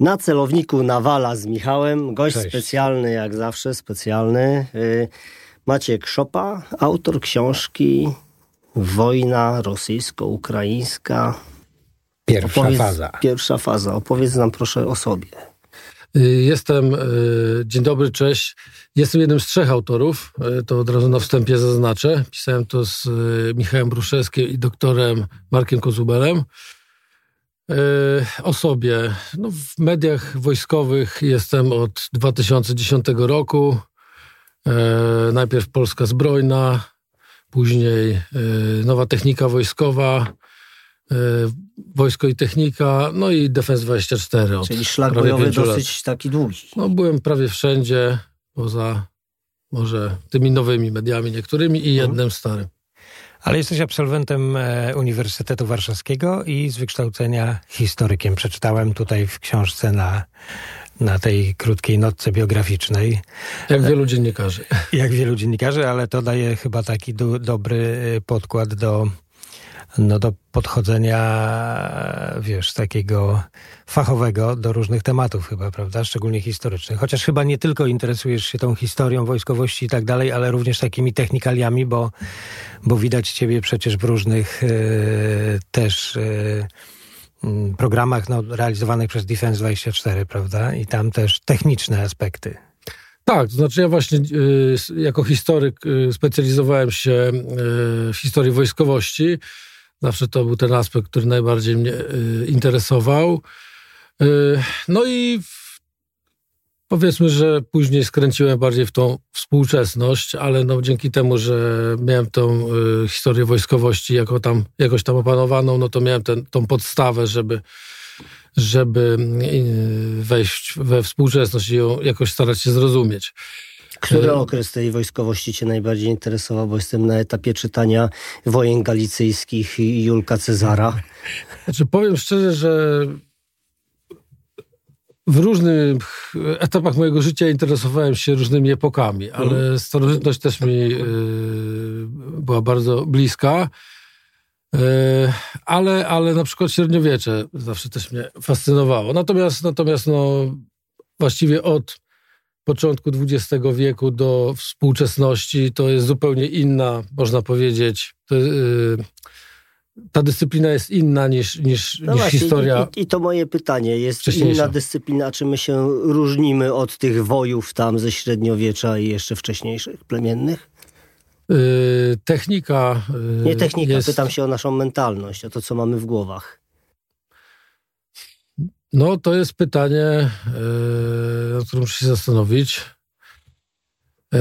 Na celowniku Nawala z Michałem, gość Cześć. specjalny, jak zawsze, specjalny. y, Maciek Szopa, autor książki Wojna rosyjsko-ukraińska. Pierwsza Opowiedz- faza. Pierwsza faza. Opowiedz nam proszę o sobie. Y, Jestem, y, dzień dobry, cześć. Jestem jednym z trzech autorów, to od razu na wstępie zaznaczę. Pisałem to z Michałem Bruszewskim i doktorem Markiem Kozubelem. Y, O sobie. No, w mediach wojskowych jestem od 2010 roku. Y, Najpierw Polska Zbrojna, później y, Nowa Technika Wojskowa, Wojsko i Technika, no i Defense 24 od Czyli szlak bojowy pięciu lat. dosyć taki długi. No, byłem prawie wszędzie, poza może tymi nowymi mediami niektórymi i jednym starym. Ale jesteś absolwentem e, Uniwersytetu Warszawskiego i z wykształcenia historykiem. Przeczytałem tutaj w książce na, na tej krótkiej notce biograficznej, Jak wielu dziennikarzy. jak wielu dziennikarzy, ale to daje chyba taki do, dobry e, podkład do, no, do podchodzenia, wiesz, takiego fachowego do różnych tematów chyba, prawda? Szczególnie historycznych. Chociaż chyba nie tylko interesujesz się tą historią wojskowości i tak dalej, ale również takimi technikaliami, bo, bo widać ciebie przecież w różnych e, też m, programach no, realizowanych przez Defense 24, prawda? I tam też techniczne aspekty. Tak, to znaczy ja właśnie y, jako historyk y, specjalizowałem się y, w historii wojskowości. Zawsze to był ten aspekt, który najbardziej mnie y, interesował. Y, No i powiedzmy, że później skręciłem bardziej w tą współczesność, ale no dzięki temu, że miałem tą y, historię wojskowości jako tam, jakoś tam opanowaną, no to miałem ten, tą podstawę, żeby żeby wejść we współczesność i ją jakoś starać się zrozumieć. Który E, okres tej wojskowości cię najbardziej interesował? Bo jestem na etapie czytania wojen galicyjskich i Julka Cezara. Znaczy powiem szczerze, że w różnych etapach mojego życia interesowałem się różnymi epokami, ale starożytność też mi y, była bardzo bliska. Y, ale, ale na przykład średniowiecze zawsze też mnie fascynowało. Natomiast, natomiast no, właściwie od początku XX wieku do współczesności to jest zupełnie inna, można powiedzieć, to, y, ta dyscyplina jest inna niż, niż, No niż właśnie, historia. I, i to moje pytanie. Jest inna dyscyplina, czy my się różnimy od tych wojów tam ze średniowiecza i jeszcze wcześniejszych, plemiennych? Y, technika. y, Nie technika, jest, pytam się o naszą mentalność, o to, co mamy w głowach. No, to jest pytanie, y, nad którym muszę się zastanowić. Y,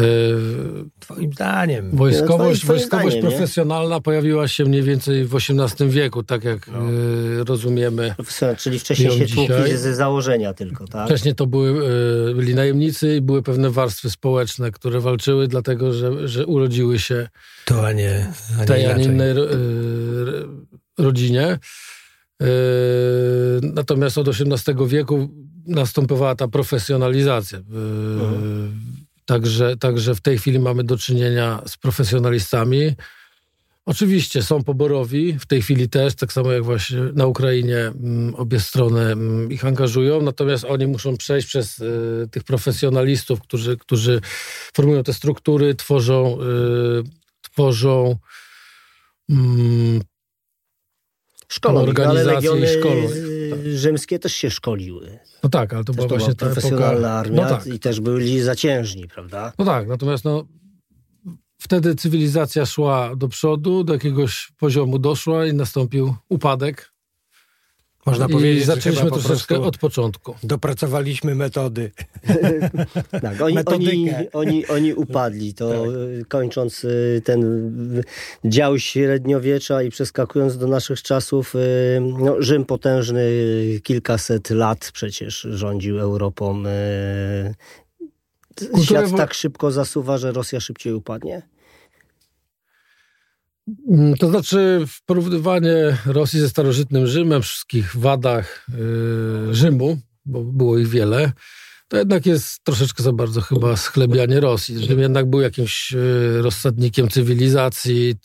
Twoim zdaniem. Wojskowość, twoim wojskowość zdaniem, nie? profesjonalna pojawiła się mniej więcej w XVIII wieku, tak jak No. y, rozumiemy. Czyli wcześniej się tłukli ze założenia tylko, tak? Wcześniej to były, byli najemnicy i były pewne warstwy społeczne, które walczyły, dlatego że, że urodziły się To, a nie, a w nie tej, a nie innej ro- rodzinie. Y, Natomiast od XVIII wieku następowała ta profesjonalizacja. Y, Także, także w tej chwili mamy do czynienia z profesjonalistami. Oczywiście są poborowi, w tej chwili też, tak samo jak właśnie na Ukrainie mm, obie strony mm, ich angażują, natomiast oni muszą przejść przez y, tych profesjonalistów, którzy, którzy formują te struktury, tworzą, y, tworzą mm, Szkolą, ale organizacje i legiony szkolą. y, rzymskie też się szkoliły. no tak, ale to Też była to była właśnie ta profesjonalna epoka. armia No tak, i też byli zaciężni, prawda? no tak, natomiast no, wtedy cywilizacja szła do przodu, do jakiegoś poziomu doszła i nastąpił upadek. Można I powiedzieć, że zaczęliśmy troszeczkę od początku. dopracowaliśmy metody. Tak, oni, oni, oni, oni upadli, to Tak. y, kończąc y, ten y, dział średniowiecza i przeskakując do naszych czasów, no, Rzym potężny kilkaset lat przecież rządził Europą. Kultura Świat tak szybko zasuwa, że Rosja szybciej upadnie? Mm, To znaczy, w porównywanie Rosji ze starożytnym Rzymem, wszystkich wadach y, Rzymu, bo było ich wiele, to jednak jest troszeczkę za bardzo chyba schlebianie Rosji. Rzym jednak był jakimś y, rozsadnikiem cywilizacji,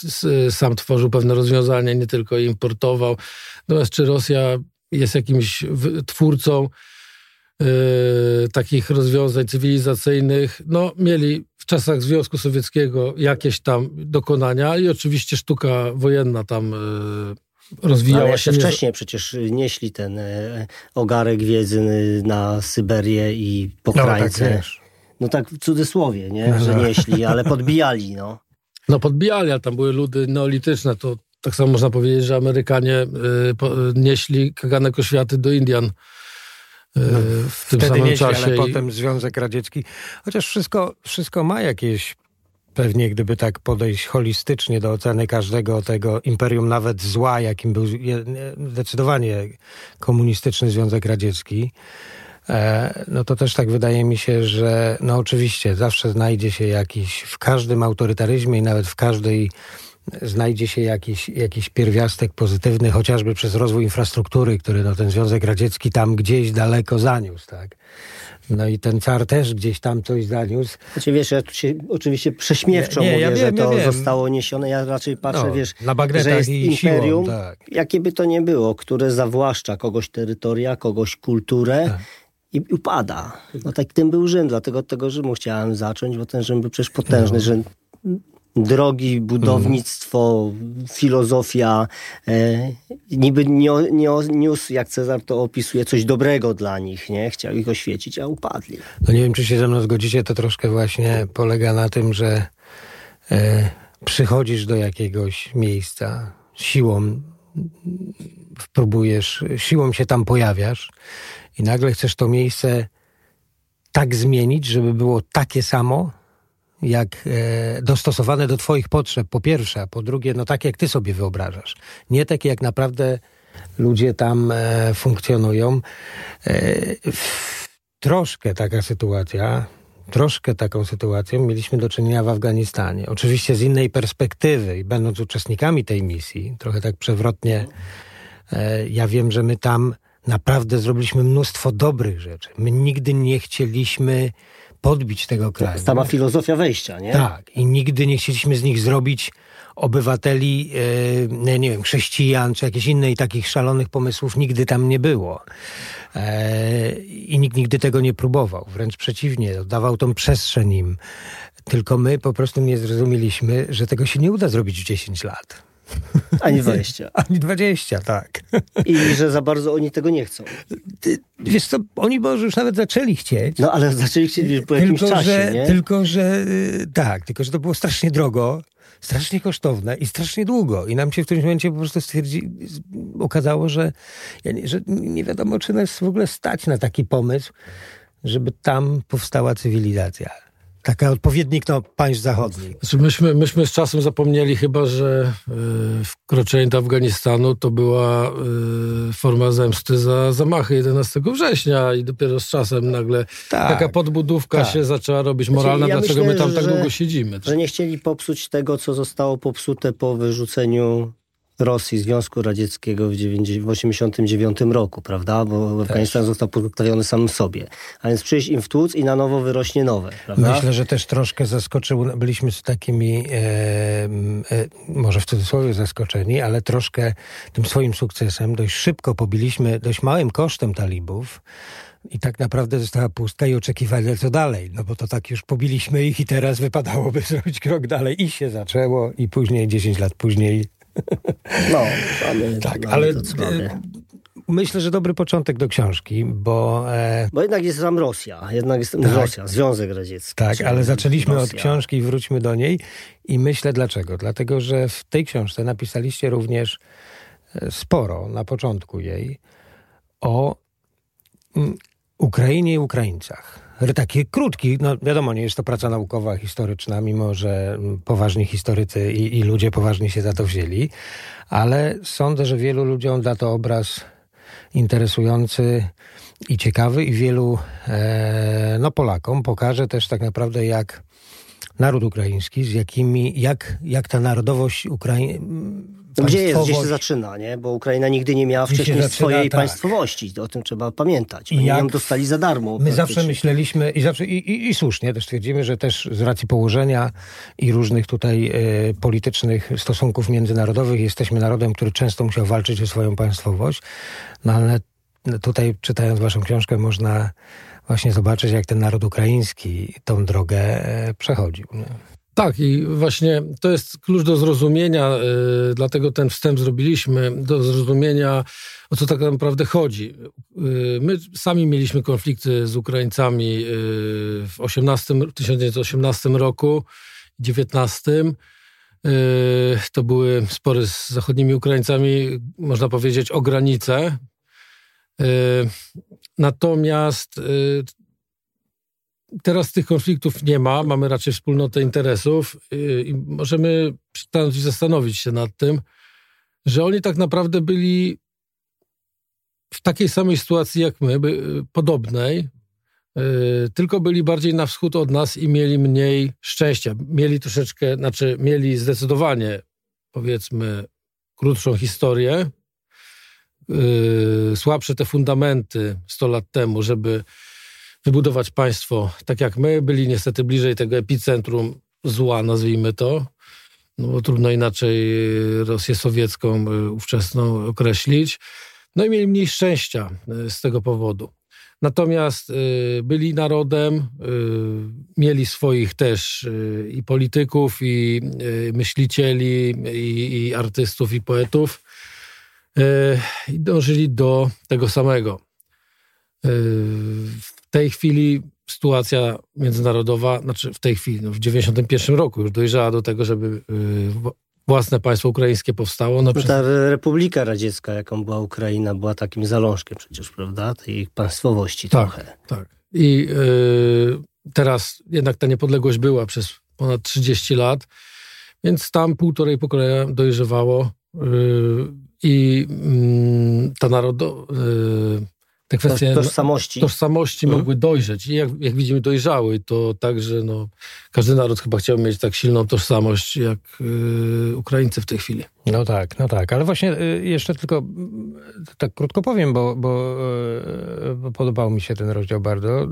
sam tworzył pewne rozwiązania, nie tylko importował. Natomiast czy Rosja jest jakimś twórcą takich rozwiązań cywilizacyjnych, no mieli w czasach Związku Sowieckiego jakieś tam dokonania i oczywiście sztuka wojenna tam rozwijała Ale się. wcześniej przecież nieśli ten e, ogarek wiedzy na Syberię i pokrańce. No tak, no tak w cudzysłowie, nie? No, że nieśli, ale podbijali, no. No podbijali, a tam były ludy neolityczne, to tak samo można powiedzieć, że Amerykanie y, po, nieśli kaganek oświaty do Indian. No, w tym samym nieśli, czasie. Ale i... potem Związek Radziecki, chociaż wszystko, wszystko ma jakieś pewnie gdyby tak podejść holistycznie do oceny każdego tego imperium, nawet zła, jakim był zdecydowanie komunistyczny Związek Radziecki, e, no to też tak wydaje mi się, że no oczywiście zawsze znajdzie się jakiś, w każdym autorytaryzmie i nawet w każdej znajdzie się jakiś, jakiś pierwiastek pozytywny, chociażby przez rozwój infrastruktury, który no, ten Związek Radziecki tam gdzieś daleko zaniósł, tak? No i ten car też gdzieś tam coś zaniósł. Znaczy wiesz, ja tu się oczywiście prześmiewczo nie, nie, mówię, ja wiem, że to ja zostało niesione. Ja raczej patrzę, no, wiesz, że jest imperium, siłą, tak. jakie by to nie było, które zawłaszcza kogoś terytoria, kogoś kulturę. Tak i upada. No tak tym był Rzym, dlatego od tego Rzymu chciałem zacząć, bo ten Rzym był przecież potężny, no. Drogi, budownictwo, mm. filozofia. E, niby nie, nie niósł, jak Cezar to opisuje, coś dobrego dla nich, nie? Chciał ich oświecić, a upadli. No nie wiem, czy się ze mną zgodzicie, to troszkę właśnie polega na tym, że e, przychodzisz do jakiegoś miejsca siłą, próbujesz, siłą się tam pojawiasz i nagle chcesz to miejsce tak zmienić, żeby było takie samo, jak e, dostosowane do Twoich potrzeb, po pierwsze, a po drugie, no tak jak Ty sobie wyobrażasz. Nie takie jak naprawdę ludzie tam e, funkcjonują. E, troszkę taka sytuacja, troszkę taką sytuacją mieliśmy do czynienia w Afganistanie. Oczywiście z innej perspektywy i będąc uczestnikami tej misji, trochę tak przewrotnie, e, ja wiem, że my tam naprawdę zrobiliśmy mnóstwo dobrych rzeczy. My nigdy nie chcieliśmy podbić tego kraju. Sama filozofia wejścia, nie? Tak. I nigdy nie chcieliśmy z nich zrobić obywateli, e, nie wiem, chrześcijan, czy jakichś innych takich szalonych pomysłów nigdy tam nie było. E, I nikt nigdy tego nie próbował. Wręcz przeciwnie, dawał tą przestrzeń im. Tylko my po prostu nie zrozumieliśmy, że tego się nie uda zrobić w 10 lat. Ani 20. Ani 20, tak. I że za bardzo oni tego nie chcą. Wiesz co, oni może już nawet zaczęli chcieć. No ale zaczęli chcieć po jakimś tylko, czasie, że, nie? Tylko, że y, tak, tylko, że to było strasznie drogo, strasznie kosztowne i strasznie długo. I nam się w tym momencie po prostu stwierdzi, okazało, że, że nie wiadomo, czy nas w ogóle stać na taki pomysł, żeby tam powstała cywilizacja. Taka odpowiednik no, państw zachodnich. Znaczy myśmy, myśmy z czasem zapomnieli chyba, że y, wkroczenie do Afganistanu to była y, forma zemsty za zamachy 11 września i dopiero z czasem nagle tak, taka podbudówka tak. się zaczęła robić znaczy, moralna, znaczy, ja dlaczego myślę, my tam tak długo siedzimy. Że nie chcieli popsuć tego, co zostało popsute po wyrzuceniu Rosji, Związku Radzieckiego w 1989 roku, prawda? Bo Afganistan został pozostawiony sam sobie. A więc przyjść im w tłuc i na nowo wyrośnie nowe, prawda? Myślę, że też troszkę zaskoczył, byliśmy z takimi, e, e, może w cudzysłowie zaskoczeni, ale troszkę tym swoim sukcesem dość szybko pobiliśmy, dość małym kosztem talibów, i tak naprawdę została pustka i oczekiwania co dalej, no bo to tak już pobiliśmy ich i teraz wypadałoby zrobić krok dalej i się zaczęło i później, 10 lat później no, mamy, tak, mamy ale e, myślę, że dobry początek do książki, bo... E... Bo jednak jest tam Rosja, jednak jest tam tak. Rosja, Związek Radziecki. Tak, ale zaczęliśmy Rosja. od książki i wróćmy do niej i myślę dlaczego. Dlatego, że w tej książce napisaliście również e, sporo na początku jej o mm, Ukrainie i Ukraińcach taki krótki, no wiadomo, nie jest to praca naukowa, historyczna, mimo że poważni historycy i, i ludzie poważnie się za to wzięli, ale sądzę, że wielu ludziom da to obraz interesujący i ciekawy i wielu e, no, Polakom pokaże też tak naprawdę jak naród ukraiński, z jakimi, jak, jak ta narodowość Ukrainy no gdzie jest, gdzie się zaczyna, nie? Bo Ukraina nigdy nie miała wcześniej zaczyna, swojej tak. państwowości. O tym trzeba pamiętać. Oni ją dostali za darmo. My zawsze myśleliśmy i, zawsze, i, i, i, słusznie też twierdzimy, że też z racji położenia i różnych tutaj e, politycznych stosunków międzynarodowych jesteśmy narodem, który często musiał walczyć o swoją państwowość. No ale tutaj czytając waszą książkę można właśnie zobaczyć, jak ten naród ukraiński tą drogę e, przechodził. Nie? Tak, i właśnie to jest klucz do zrozumienia, yy, dlatego ten wstęp zrobiliśmy, do zrozumienia, o co tak naprawdę chodzi. Yy, my sami mieliśmy konflikty z Ukraińcami yy, w 18, 1918 roku, 19. To były spory z zachodnimi Ukraińcami, można powiedzieć, o granicę. Natomiast Teraz tych konfliktów nie ma, mamy raczej wspólnotę interesów y, i możemy zastanowić się nad tym, że oni tak naprawdę byli w takiej samej sytuacji jak my, podobnej, y, tylko byli bardziej na wschód od nas i mieli mniej szczęścia. Mieli troszeczkę, znaczy mieli zdecydowanie, powiedzmy, krótszą historię, y, słabsze te fundamenty 100 lat temu, żeby wybudować państwo tak jak my. Byli niestety bliżej tego epicentrum zła, nazwijmy to. No bo trudno inaczej Rosję sowiecką y, ówczesną określić. No i mieli mniej szczęścia y, z tego powodu. Natomiast byli narodem, mieli swoich też i polityków, i myślicieli, i, i artystów, i poetów. I dążyli do tego samego. W tej chwili sytuacja międzynarodowa, znaczy w tej chwili, no w 91 roku już dojrzała do tego, żeby y, własne państwo ukraińskie powstało. No, no ta Republika Radziecka, jaką była Ukraina, była takim zalążkiem przecież, prawda? Tej państwowości tak, trochę. Tak. I y, teraz jednak ta niepodległość była przez ponad 30 lat, więc tam półtorej pokolenia dojrzewało y, i mm, ta narodo, te kwestie tożsamości, tożsamości mhm. mogły dojrzeć. I jak, jak widzimy, dojrzały. To także no, każdy naród chyba chciał mieć tak silną tożsamość jak yy, Ukraińcy w tej chwili. No tak, no tak. Ale właśnie y, jeszcze tylko tak krótko powiem, bo, bo, y, bo podobał mi się ten rozdział bardzo.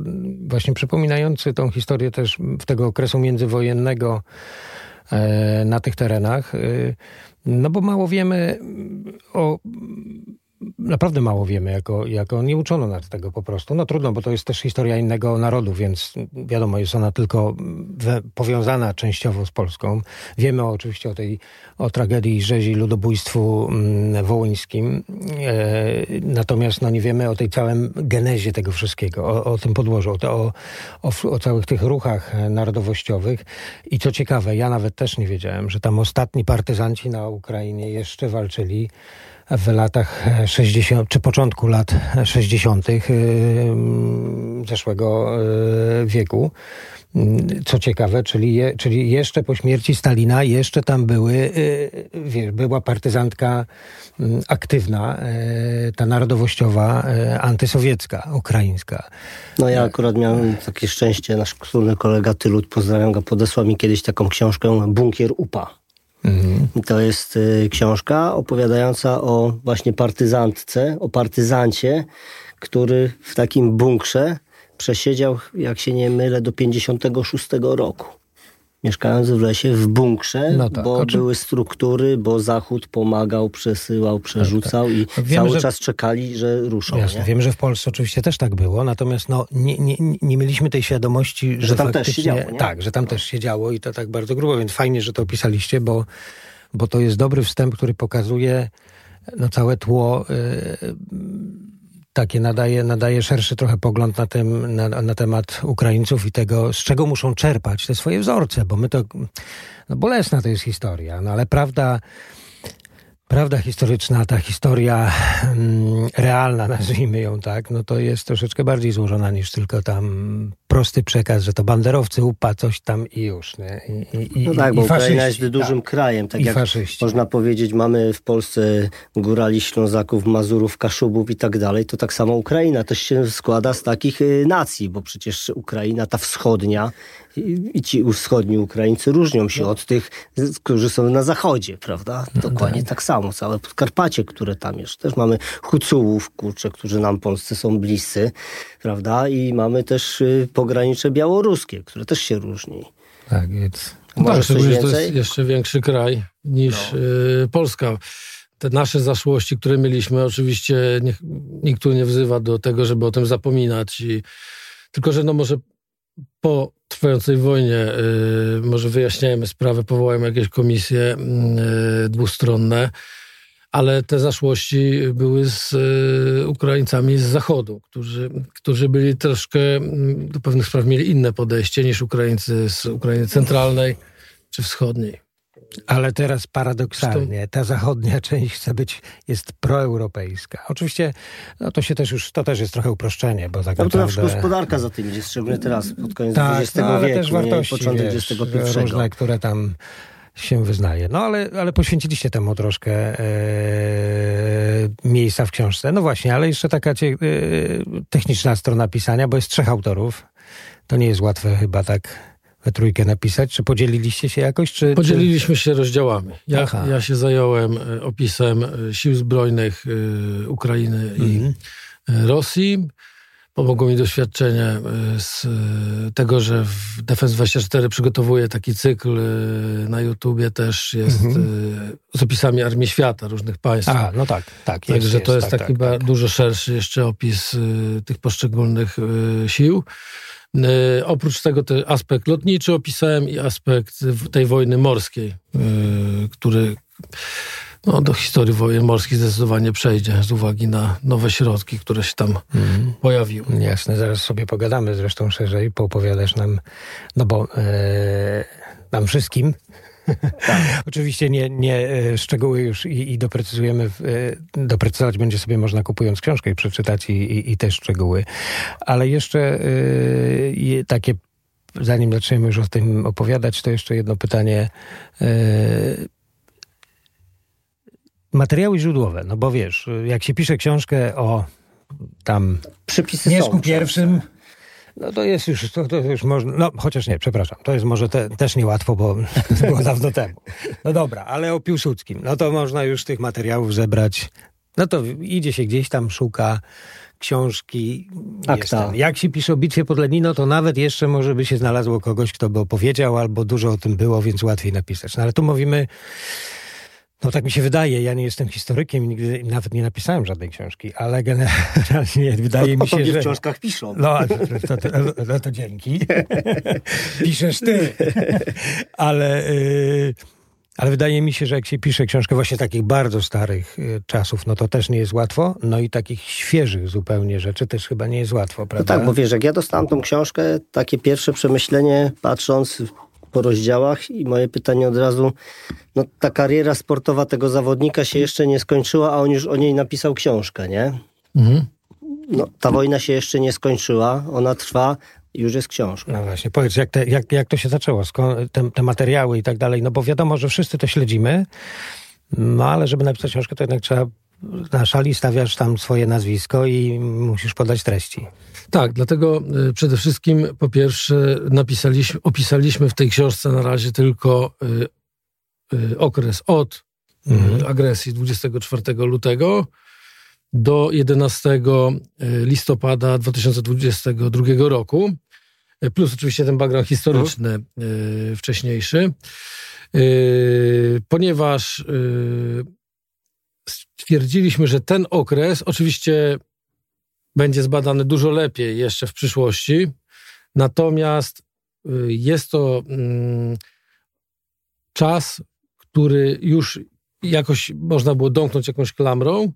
Właśnie przypominający tą historię też w tego okresu międzywojennego e, na tych terenach. Y, no bo mało wiemy o naprawdę mało wiemy, jako, jako nie uczono nas tego po prostu. No trudno, bo to jest też historia innego narodu, więc wiadomo, jest ona tylko we, powiązana częściowo z Polską. Wiemy oczywiście o tej o tragedii rzezi ludobójstwu mm, wołyńskim, e, natomiast no, nie wiemy o tej całym genezie tego wszystkiego, o, o tym podłożu, o, o, o, o całych tych ruchach narodowościowych. I co ciekawe, ja nawet też nie wiedziałem, że tam ostatni partyzanci na Ukrainie jeszcze walczyli w latach 60, czy początku lat 60. Y, zeszłego y, wieku. Co ciekawe, czyli, je, czyli jeszcze po śmierci Stalina, jeszcze tam były, y, wiesz, była partyzantka aktywna, ta narodowościowa, antysowiecka, ukraińska. No ja akurat miałem takie szczęście, nasz wspólny kolega Tylut, pozdrawiam go, podesłał mi kiedyś taką książkę Bunkier UPA Mhm. To jest y, książka opowiadająca o właśnie partyzantce, o partyzancie, który w takim bunkrze przesiedział, jak się nie mylę, do 56 roku mieszkając w lesie, w bunkrze, no tak, bo były struktury, bo Zachód pomagał, przesyłał, przerzucał tak, tak. i Wiemy, cały że... czas czekali, że ruszą. Jasne, wiem, że w Polsce oczywiście też tak było, natomiast no, nie, nie, nie mieliśmy tej świadomości, że, że tam też się działo. Nie? Tak, że tam też się działo i to tak bardzo grubo, więc fajnie, że to opisaliście, bo, bo to jest dobry wstęp, który pokazuje no, całe tło yy, takie nadaje, nadaje szerszy trochę pogląd na, tym, na, na temat Ukraińców i tego, z czego muszą czerpać te swoje wzorce, bo my to, no bolesna to jest historia, no ale prawda prawda historyczna, ta historia mm, realna, nazwijmy ją tak, no to jest troszeczkę bardziej złożona niż tylko tam prosty przekaz, że to banderowcy upa coś tam i już. Nie? I, i, no tak, bo Ukraina jest dużym tak. krajem. Tak jak faszyści. można powiedzieć, mamy w Polsce górali Ślązaków, Mazurów, Kaszubów i tak dalej, to tak samo Ukraina też się składa z takich y, nacji, bo przecież Ukraina, ta wschodnia i ci wschodni Ukraińcy różnią się od tych, którzy są na zachodzie, prawda? Dokładnie tak. tak samo. Całe Podkarpacie, które tam jest. Też mamy Hucułów, kurczę, którzy nam Polsce są bliscy, prawda? I mamy też y, pogranicze białoruskie, które też się różni. Tak, więc... Może tak, to jest jeszcze większy kraj niż no. y, Polska. te nasze zaszłości, które mieliśmy, oczywiście nie, nikt tu nie wzywa do tego, żeby o tym zapominać. I, tylko, że no może po trwającej wojnie y, może wyjaśniajmy sprawę, powołajmy jakieś komisje y, dwustronne, ale te zaszłości były z y, Ukraińcami z Zachodu, którzy, którzy byli troszkę, mm, do pewnych spraw mieli inne podejście niż Ukraińcy z Ukrainy centralnej czy wschodniej. Ale teraz paradoksalnie ta zachodnia część chce być, jest proeuropejska. Oczywiście no to się też już, to też jest trochę uproszczenie, bo tak no, naprawdę... to gospodarka za tym idzie, szczególnie teraz, pod koniec tak, XX no, ale wieku, też wartości, początek wiesz, XXI. różne, które tam się wyznaje. No ale, ale poświęciliście temu troszkę e, miejsca w książce. No właśnie, ale jeszcze taka cie, e, techniczna strona pisania, bo jest trzech autorów. To nie jest łatwe chyba tak we trójkę napisać? Czy podzieliliście się jakoś? Czy, Podzieliliśmy się rozdziałami. Ja, ja się zająłem e, opisem e, sił zbrojnych e, Ukrainy i mhm. Rosji. Pomogło mi doświadczenie z tego, że w Defense 24 przygotowuje taki cykl na YouTubie też jest mhm. z opisami Armii Świata różnych państw. A, no tak, tak. Jest, Także to jest, jest tak, taki tak, tak. dużo szerszy jeszcze opis tych poszczególnych sił. E, oprócz tego ten aspekt lotniczy opisałem i aspekt tej wojny morskiej, e, który no, do historii wojen morskich zdecydowanie przejdzie z uwagi na nowe środki, które się tam mm. pojawiły. Jasne, zaraz sobie pogadamy zresztą szerzej, poopowiadasz nam, no bo e, nam wszystkim tak. Oczywiście nie, nie e, szczegóły już i, i doprecyzujemy, e, doprecyzować będzie sobie można kupując książkę i przeczytać i, i, i te szczegóły. Ale jeszcze y, takie, zanim zaczniemy już o tym opowiadać, to jeszcze jedno pytanie. Y, materiały źródłowe, no bo wiesz, jak się pisze książkę o tam Przepisy Mieszku pierwszym, no to jest już, to, to już można, no chociaż nie, przepraszam, to jest może te, też niełatwo, bo to było dawno temu. No dobra, ale o Piłsudskim, no to można już tych materiałów zebrać, no to idzie się gdzieś tam, szuka książki. Akta. Jak się pisze o bitwie pod Lenino, to nawet jeszcze może by się znalazło kogoś, kto by opowiedział, albo dużo o tym było, więc łatwiej napisać. No ale tu mówimy no tak mi się wydaje, ja nie jestem historykiem, nigdy nawet nie napisałem żadnej książki, ale generalnie wydaje o, mi się, o że... w książkach piszą. No, to, to, no to dzięki. Piszesz ty. ale, yy, ale wydaje mi się, że jak się pisze książkę właśnie takich bardzo starych yy, czasów, no to też nie jest łatwo. No i takich świeżych zupełnie rzeczy też chyba nie jest łatwo, prawda? No tak, bo wiesz, jak ja dostałem tą książkę, takie pierwsze przemyślenie, patrząc po rozdziałach i moje pytanie od razu, no ta kariera sportowa tego zawodnika się jeszcze nie skończyła, a on już o niej napisał książkę, nie? Mhm. No, ta wojna się jeszcze nie skończyła, ona trwa, już jest książka. No właśnie, powiedz, jak, te, jak, jak to się zaczęło, te, te materiały i tak dalej, no bo wiadomo, że wszyscy to śledzimy, no ale żeby napisać książkę, to jednak trzeba na szali stawiasz tam swoje nazwisko i musisz podać treści. Tak, dlatego y, przede wszystkim po pierwsze napisaliśmy, opisaliśmy w tej książce na razie tylko y, y, okres od mhm. agresji 24 lutego do 11 listopada 2022 roku, plus oczywiście ten background historyczny mhm. wcześniejszy, ponieważ stwierdziliśmy, że ten okres oczywiście będzie zbadany dużo lepiej jeszcze w przyszłości. Natomiast y, jest to mm, czas, który już jakoś można było domknąć jakąś klamrą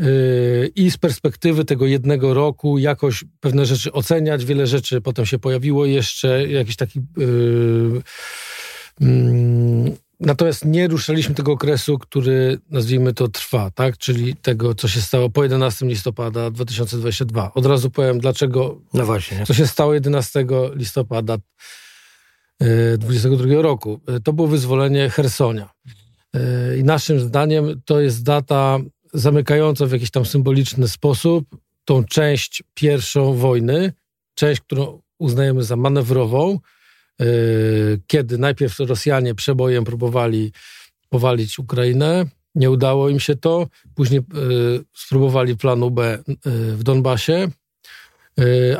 y, i z perspektywy tego jednego roku jakoś pewne rzeczy oceniać. Wiele rzeczy potem się pojawiło jeszcze, jakiś taki y, mm, Natomiast nie ruszaliśmy tego okresu, który nazwijmy to trwa, tak? Czyli tego, co się stało po 11 listopada 2022. Od razu powiem, dlaczego. No właśnie. Co się stało 11 listopada 2022 e, roku. E, to było wyzwolenie Hersonia. E, I naszym zdaniem to jest data zamykająca w jakiś tam symboliczny sposób tą część pierwszą wojny, część, którą uznajemy za manewrową, kiedy najpierw Rosjanie przebojem próbowali powalić Ukrainę, nie udało im się to. Później y, spróbowali planu B y, w Donbasie,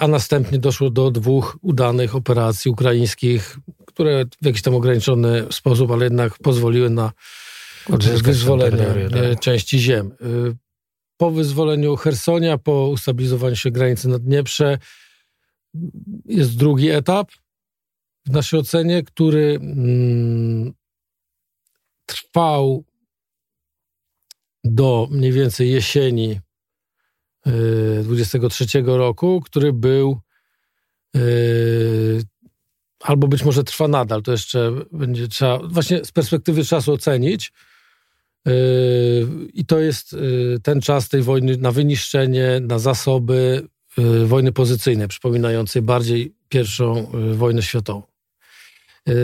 a następnie doszło do dwóch udanych operacji ukraińskich, które w jakiś tam ograniczony sposób, ale jednak pozwoliły na wyzwolenie tak. części ziem. Po wyzwoleniu Hersonia, po ustabilizowaniu się granicy na Dnieprze jest drugi etap w naszej ocenie, który mm, trwał do mniej więcej jesieni 23 y, roku, który był y, albo być może trwa nadal, to jeszcze będzie trzeba, właśnie z perspektywy czasu ocenić. Y, I to jest ten czas tej wojny na wyniszczenie, na zasoby wojny pozycyjnej, przypominającej bardziej pierwszą wojnę światową.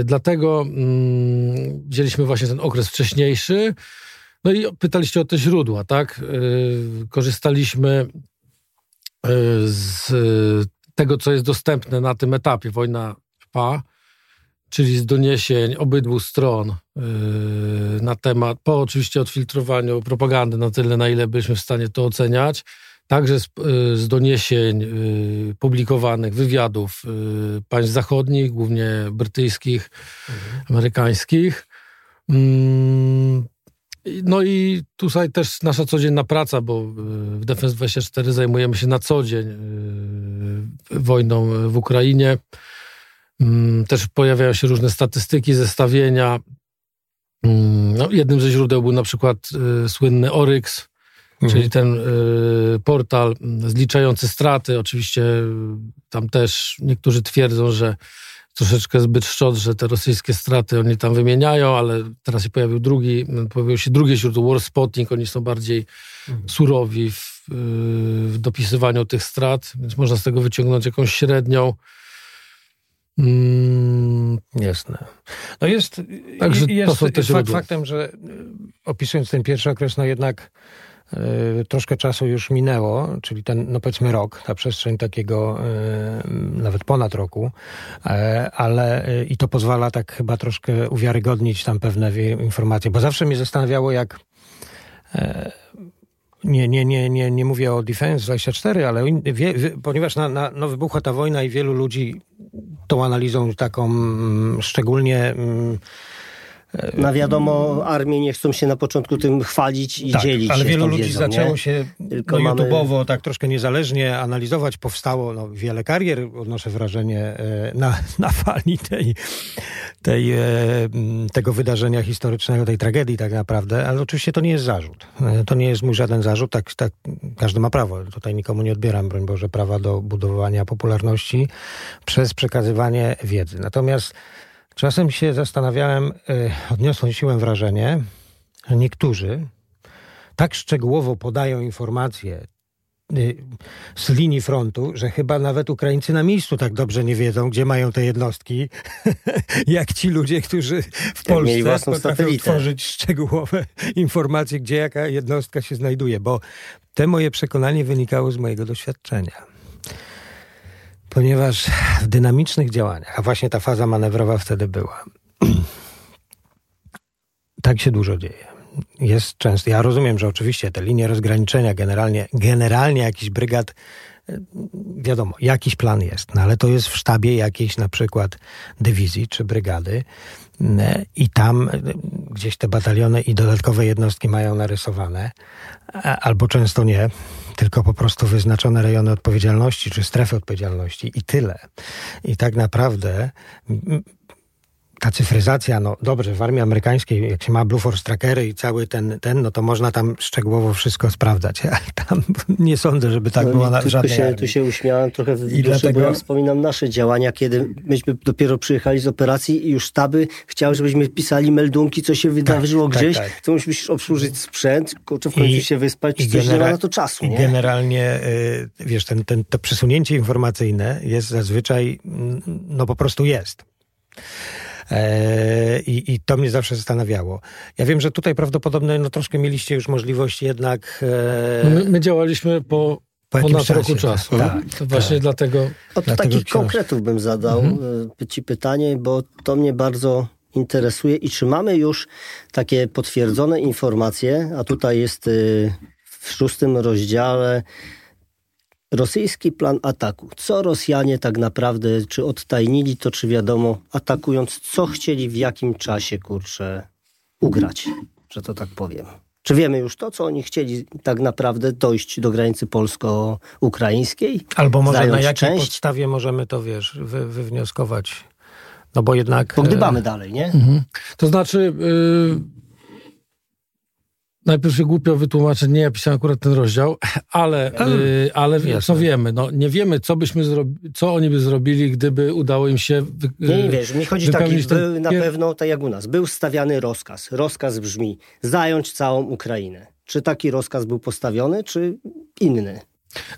Dlatego mm, wzięliśmy właśnie ten okres wcześniejszy, no i pytaliście o te źródła, tak? Y, korzystaliśmy y, z tego, co jest dostępne na tym etapie. Wojna trwa, czyli z doniesień obydwu stron y, na temat, po oczywiście odfiltrowaniu propagandy na tyle, na ile byliśmy w stanie to oceniać, także z, z doniesień publikowanych, wywiadów państw zachodnich, głównie brytyjskich, mhm. amerykańskich. Mm, no i tutaj też nasza codzienna praca, bo w Defense 24 zajmujemy się na co dzień wojną w Ukrainie. Mm, też pojawiają się różne statystyki, zestawienia. Mm, no, jednym ze źródeł był na przykład słynny Oryx, mhm. czyli ten yy, portal zliczający straty. Oczywiście tam też niektórzy twierdzą, że troszeczkę zbyt szczot, że te rosyjskie straty oni tam wymieniają, ale teraz się pojawił drugi, pojawił się drugie źródło, War Spotting, oni są bardziej mhm. surowi w, w, dopisywaniu tych strat, więc można z tego wyciągnąć jakąś średnią. Mm, jasne. No jest, Także jest to są fakt, faktem, że opisując ten pierwszy okres, no jednak troszkę czasu już minęło, czyli ten, no powiedzmy rok, ta przestrzeń takiego e, nawet ponad roku, e, ale i to pozwala tak chyba troszkę uwiarygodnić tam pewne informacje, bo zawsze mnie zastanawiało, jak nie, nie, nie, nie, nie mówię o Defense 24, ale wie, ponieważ na, na, no wybuchła ta wojna i wielu ludzi tą analizą taką mm, szczególnie mm, na wiadomo, armie nie chcą się na początku tym chwalić i tak, dzielić ale się wielu ludzi wiedzą, zaczęło nie? się Tylko no, YouTube'owo, tak troszkę niezależnie analizować. Powstało no, wiele karier, odnoszę wrażenie, e, na, na fali tej, tej, e, tego wydarzenia historycznego, tej tragedii tak naprawdę, ale oczywiście to nie jest zarzut. E, to nie jest mój żaden zarzut, tak, tak każdy ma prawo. Tutaj nikomu nie odbieram, broń Boże, prawa do budowania popularności przez przekazywanie wiedzy. Natomiast Czasem się zastanawiałem, e, odniosłem siłę wrażenie, że niektórzy tak szczegółowo podają informacje e, z linii frontu, że chyba nawet Ukraińcy na miejscu tak dobrze nie wiedzą, gdzie mają te jednostki, jak ci ludzie, którzy w Polsce potrafią tworzyć szczegółowe informacje, gdzie jaka jednostka się znajduje, bo te moje przekonanie wynikało z mojego doświadczenia ponieważ w dynamicznych działaniach, a właśnie ta faza manewrowa wtedy była, tak się dużo dzieje. Jest często, ja rozumiem, że oczywiście te linie rozgraniczenia, generalnie, generalnie jakiś brygad, e, wiadomo, jakiś plan jest, no ale to jest w sztabie jakiejś na przykład dywizji czy brygady e, i tam e, gdzieś te bataliony i dodatkowe jednostki mają narysowane, albo często nie, tylko po prostu wyznaczone rejony odpowiedzialności czy strefy odpowiedzialności i tyle. I tak naprawdę ta cyfryzacja, no dobrze, w armii amerykańskiej, jak się ma Blue Force Trackery i cały ten, ten, no to można tam szczegółowo wszystko sprawdzać, ale tam nie sądzę, żeby tak no, było na żadnej się, Tu się uśmiałem trochę w I duszy, dlatego... bo ja wspominam nasze działania, kiedy myśmy dopiero przyjechali z operacji i już sztaby chciały, żebyśmy pisali meldunki, co się wydarzyło tak, gdzieś, tak, tak. to musisz obsłużyć sprzęt, kurczę, w końcu I, się wyspać, i coś nie ma na to czasu. I nie? generalnie, y, wiesz, ten, ten, to przesunięcie informacyjne jest zazwyczaj, no po prostu jest. E, I, I to mnie zawsze zastanawiało. Ja wiem, że tutaj prawdopodobnie no, troszkę mieliście już możliwość jednak... E... My, my działaliśmy po po ponad czasie, roku czasu. Tak, to właśnie tak. dlatego... Od dlatego takich konkretów bym zadał mhm. E, ci pytanie, bo to mnie bardzo interesuje i czy mamy już takie potwierdzone informacje, a tutaj jest w szóstym rozdziale rosyjski plan ataku. Co Rosjanie tak naprawdę, czy odtajnili to, czy wiadomo, atakując, co chcieli w jakim czasie, kurczę, ugrać? że to tak powiem. Czy wiemy już to, co oni chcieli tak naprawdę dojść do granicy polsko-ukraińskiej? Albo może na jakiej część? podstawie możemy to, wiesz, wy, wywnioskować? No bo jednak... Pogdybamy e... dalej, nie? Mhm. To znaczy... Yy Najpierw się głupio wytłumaczyć, nie ja pisałem akurat ten rozdział, ale, yy, ale co wiemy? No, nie wiemy, co byśmy zrobili, co oni by zrobili, gdyby udało im się wy, Nie, nie wiesz, mi chodzi taki, ten... na pewno, tak jak u nas, był stawiany rozkaz. Rozkaz brzmi, zająć całą Ukrainę. Czy taki rozkaz był postawiony, czy inny?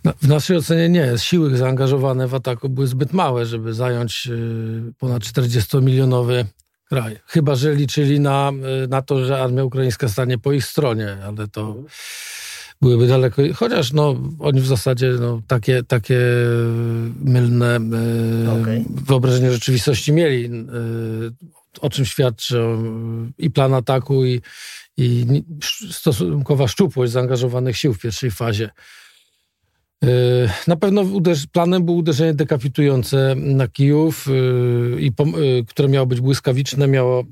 No, w naszej ocenie nie. Siły zaangażowane w ataku były zbyt małe, żeby zająć yy, ponad 40-milionowy kraj. Chyba, że liczyli na, na to, że armia ukraińska stanie po ich stronie, ale to mhm. byłyby daleko. Chociaż no, oni w zasadzie no, takie, takie mylne y, okay. wyobrażenie rzeczywistości mieli, y, o czym świadczy i plan ataku, i, i stosunkowa szczupłość zaangażowanych sił w pierwszej fazie. E, na pewno planem było uderzenie dekapitujące na Kijów, e, i e, które miało być błyskawiczne. Miało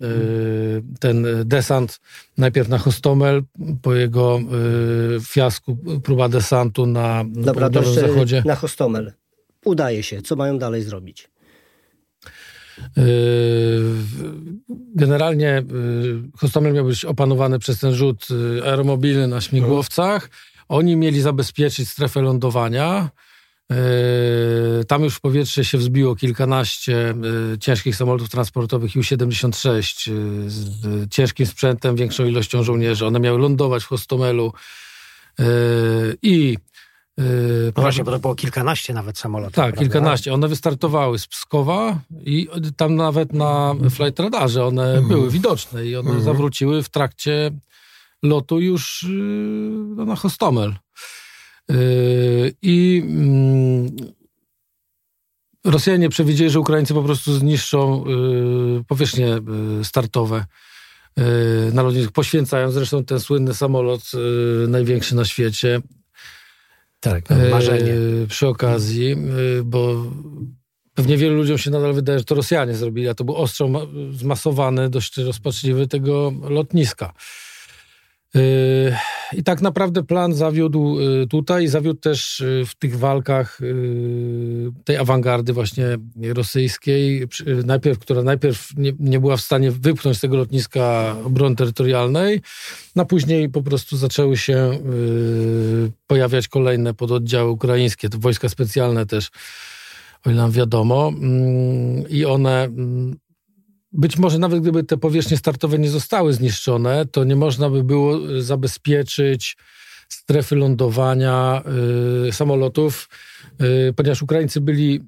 ten desant najpierw na Hostomel, po jego fiasku próba desantu na Dobra, zachodzie. Na Hostomel. Udaje się. Co mają dalej zrobić? Generalnie Hostomel miał być opanowany przez ten rzut aeromobilny na śmigłowcach. Oni mieli zabezpieczyć strefę lądowania. E, tam już w powietrze się wzbiło kilkanaście e, ciężkich samolotów transportowych U-76 e, z ciężkim sprzętem, większą ilością żołnierzy. One miały lądować w Hostomelu i no właśnie, bo to było kilkanaście nawet samolotów. Tak, prawda? kilkanaście. One wystartowały z Pskowa i tam nawet na flight radarze one mm. były widoczne i one mm. zawróciły w trakcie lotu już y, no, na Hostomel. Y, I mm, Rosjanie przewidzieli, że Ukraińcy po prostu zniszczą y, powierzchnie startowe na lotnisku. Poświęcają zresztą ten słynny samolot największy na świecie. Tak, no, marzenie. Przy okazji, bo pewnie wielu ludziom się nadal wydaje, że to Rosjanie zrobili, a to był ostrzał zmasowany, dość rozpaczliwy tego lotniska. Yy, I tak naprawdę plan zawiódł yy, tutaj, zawiódł też yy, w tych walkach tej awangardy właśnie rosyjskiej, najpierw, która najpierw nie, nie była w stanie wypchnąć z tego lotniska obrony terytorialnej, a później po prostu zaczęły się pojawiać kolejne pododdziały ukraińskie, to wojska specjalne też, o ile nam wiadomo, mm, i one mm, być może nawet gdyby te powierzchnie startowe nie zostały zniszczone, to nie można by było y, zabezpieczyć strefy lądowania y, samolotów, y, ponieważ Ukraińcy byli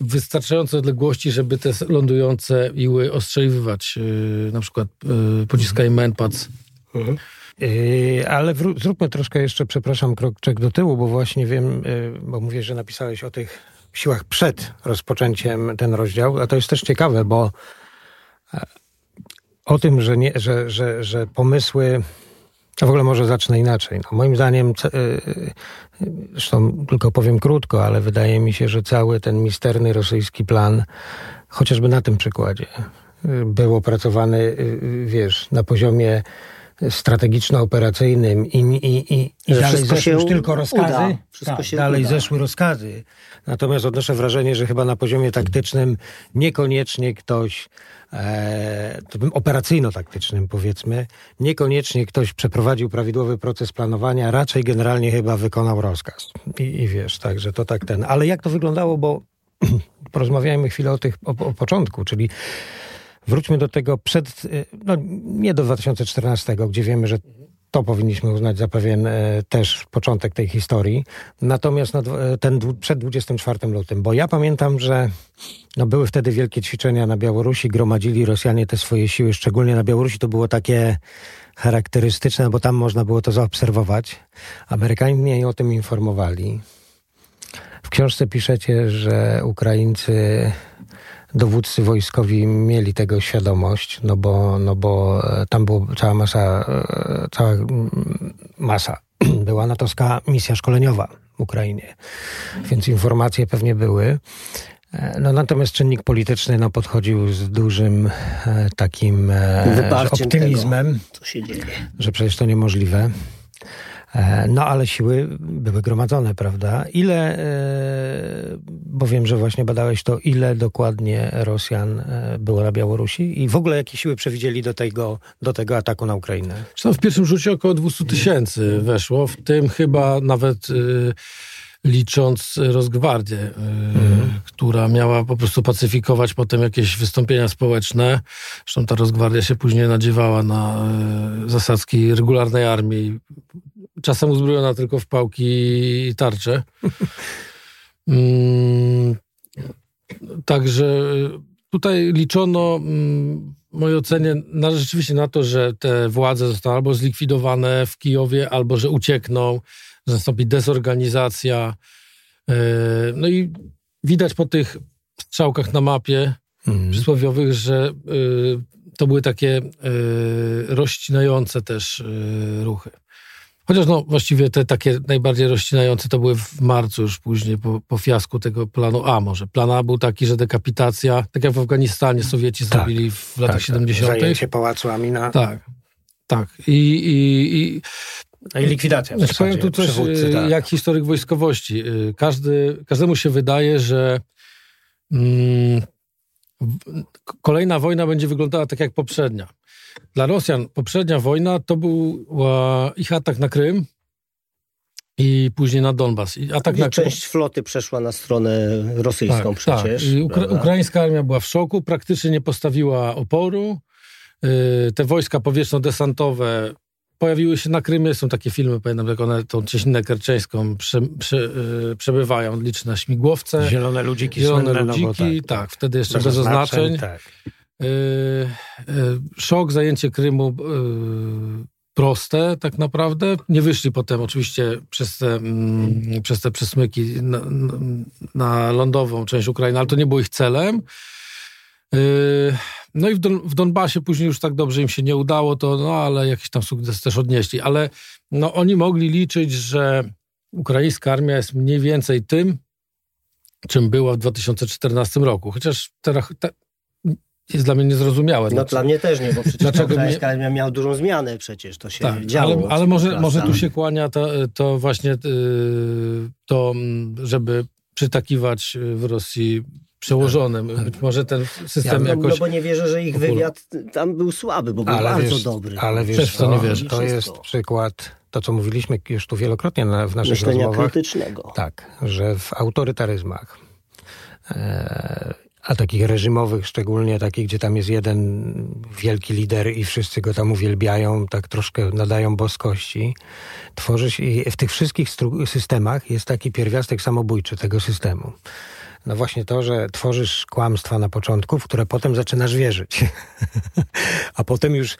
w wystarczającej odległości, żeby te lądujące iły ostrzeliwać, y, na przykład y, pociskami Manpads. Mhm. Y, ale zróbmy troszkę jeszcze, przepraszam, krok do tyłu, bo właśnie wiem, bo mówię, że napisałeś o tych siłach przed rozpoczęciem ten rozdział, a to jest też ciekawe, bo o tym, że, nie, że, że, że pomysły. A w ogóle może zacznę inaczej. No, moim zdaniem, y, y, zresztą tylko powiem krótko, ale wydaje mi się, że cały ten misterny rosyjski plan, chociażby na tym przykładzie, y, był opracowany, wiesz, na poziomie strategiczno-operacyjnym i, i, i, i dalej zeszły już tylko rozkazy. Tak, dalej uda. zeszły rozkazy. Natomiast odnoszę wrażenie, że chyba na poziomie taktycznym niekoniecznie ktoś e, operacyjno-taktycznym powiedzmy, niekoniecznie ktoś przeprowadził prawidłowy proces planowania, raczej generalnie chyba wykonał rozkaz. I, i wiesz, także to tak ten. Ale jak to wyglądało, bo porozmawiajmy chwilę o tych, o, o początku, czyli wróćmy do tego przed, no nie do 2014, gdzie wiemy, że to powinniśmy uznać za pewien e, też początek tej historii. Natomiast na, ten przed 24 lutym, bo ja pamiętam, że no, były wtedy wielkie ćwiczenia na Białorusi, gromadzili Rosjanie te swoje siły, szczególnie na Białorusi to było takie charakterystyczne, bo tam można było to zaobserwować. Amerykanie o tym informowali. W książce piszecie, że Ukraińcy dowódcy wojskowi mieli tego świadomość, no bo, no bo e, tam była cała masa, e, cała masa, była natowska misja szkoleniowa w Ukrainie, więc informacje pewnie były. E, no natomiast czynnik polityczny no, podchodził z dużym takim e, optymizmem, tego, co się dzieje. że przecież to niemożliwe. E, no ale siły były gromadzone, prawda? Ile, e, bo wiem, że właśnie badałeś to, ile dokładnie Rosjan e, było na Białorusi i w ogóle jakie siły przewidzieli do tego, do tego ataku na Ukrainę? w pierwszym rzucie około 200 tysięcy weszło, w tym chyba nawet licząc Rozgwardię, mhm. która miała po prostu pacyfikować potem jakieś wystąpienia społeczne. Zresztą ta Rozgwardia się później nadziewała na zasadzki regularnej armii czasem uzbrojona tylko w pałki i tarcze. mm, także tutaj liczono, mm, w mojej ocenie, na, rzeczywiście na to, że te władze zostaną albo zlikwidowane w Kijowie, albo że uciekną, że nastąpi dezorganizacja. E, no i widać po tych strzałkach na mapie mm. przysłowiowych, że y, to były takie y, rozcinające też y, ruchy. Chociaż no właściwie te takie najbardziej rozcinające to były w marcu już później po, po fiasku tego planu A może. Plan A był taki, że dekapitacja, tak jak w Afganistanie Sowieci tak, zrobili w latach tak, 70. Tak. Zajęcie pałacu Amina. Tak, tak. I, i, i no i likwidacja. Znaczy, powiem tu coś, tak. jak historyk wojskowości. Y, każdy, każdemu się wydaje, że mm, kolejna wojna będzie wyglądała tak jak poprzednia. Dla Rosjan poprzednia wojna to był ich atak na Krym i później na Donbas. I atak na... Część floty przeszła na stronę rosyjską tak, przecież. Tak. I ukra ukraińska armia była w szoku, praktycznie nie postawiła oporu. Y, te wojska powietrzno-desantowe pojawiły się na Krymie. Są takie filmy, pamiętam, jak one tą cieśninę kerczeńską prze, prze, yy, przebywają, liczne śmigłowce. Zielone ludziki. Zielone ludziki, no tak, tak, wtedy jeszcze bez, bez oznaczeń. Tak. Yy, yy, szok, zajęcie Krymu yy, proste tak naprawdę. Nie wyszli potem oczywiście przez te, mm, przez te przesmyki na, na, lądową część Ukrainy, ale to nie było ich celem. No i w, Don, w Donbasie później już tak dobrze im się nie udało, to no ale jakiś tam sukces też odnieśli. Ale no oni mogli liczyć, że ukraińska armia jest mniej więcej tym, czym była w 2014 roku. Chociaż teraz, te, jest dla mnie niezrozumiałe. No dla mnie też nie, bo przecież Dlaczego mnie... miał dużą zmianę przecież, to się tak, działo. Ale, ale może, może tu się kłania to, to właśnie yy, to, żeby przytakiwać w Rosji przełożonym. Być może ten system ja, no, jakoś... No bo nie wierzę, że ich wywiad tam był słaby, bo był ale bardzo wiesz, dobry. Ale wiesz, to, nie wierzę. to jest przykład, to co mówiliśmy już tu wielokrotnie na, w naszych Myślenia rozmowach. krytycznego. Tak, że w autorytaryzmach e, a takich reżimowych, szczególnie takich, gdzie tam jest jeden wielki lider i wszyscy go tam uwielbiają, tak troszkę nadają boskości, tworzysz i w tych wszystkich systemach jest taki pierwiastek samobójczy tego systemu. No właśnie to, że tworzysz kłamstwa na początku, w które potem zaczynasz wierzyć. A potem już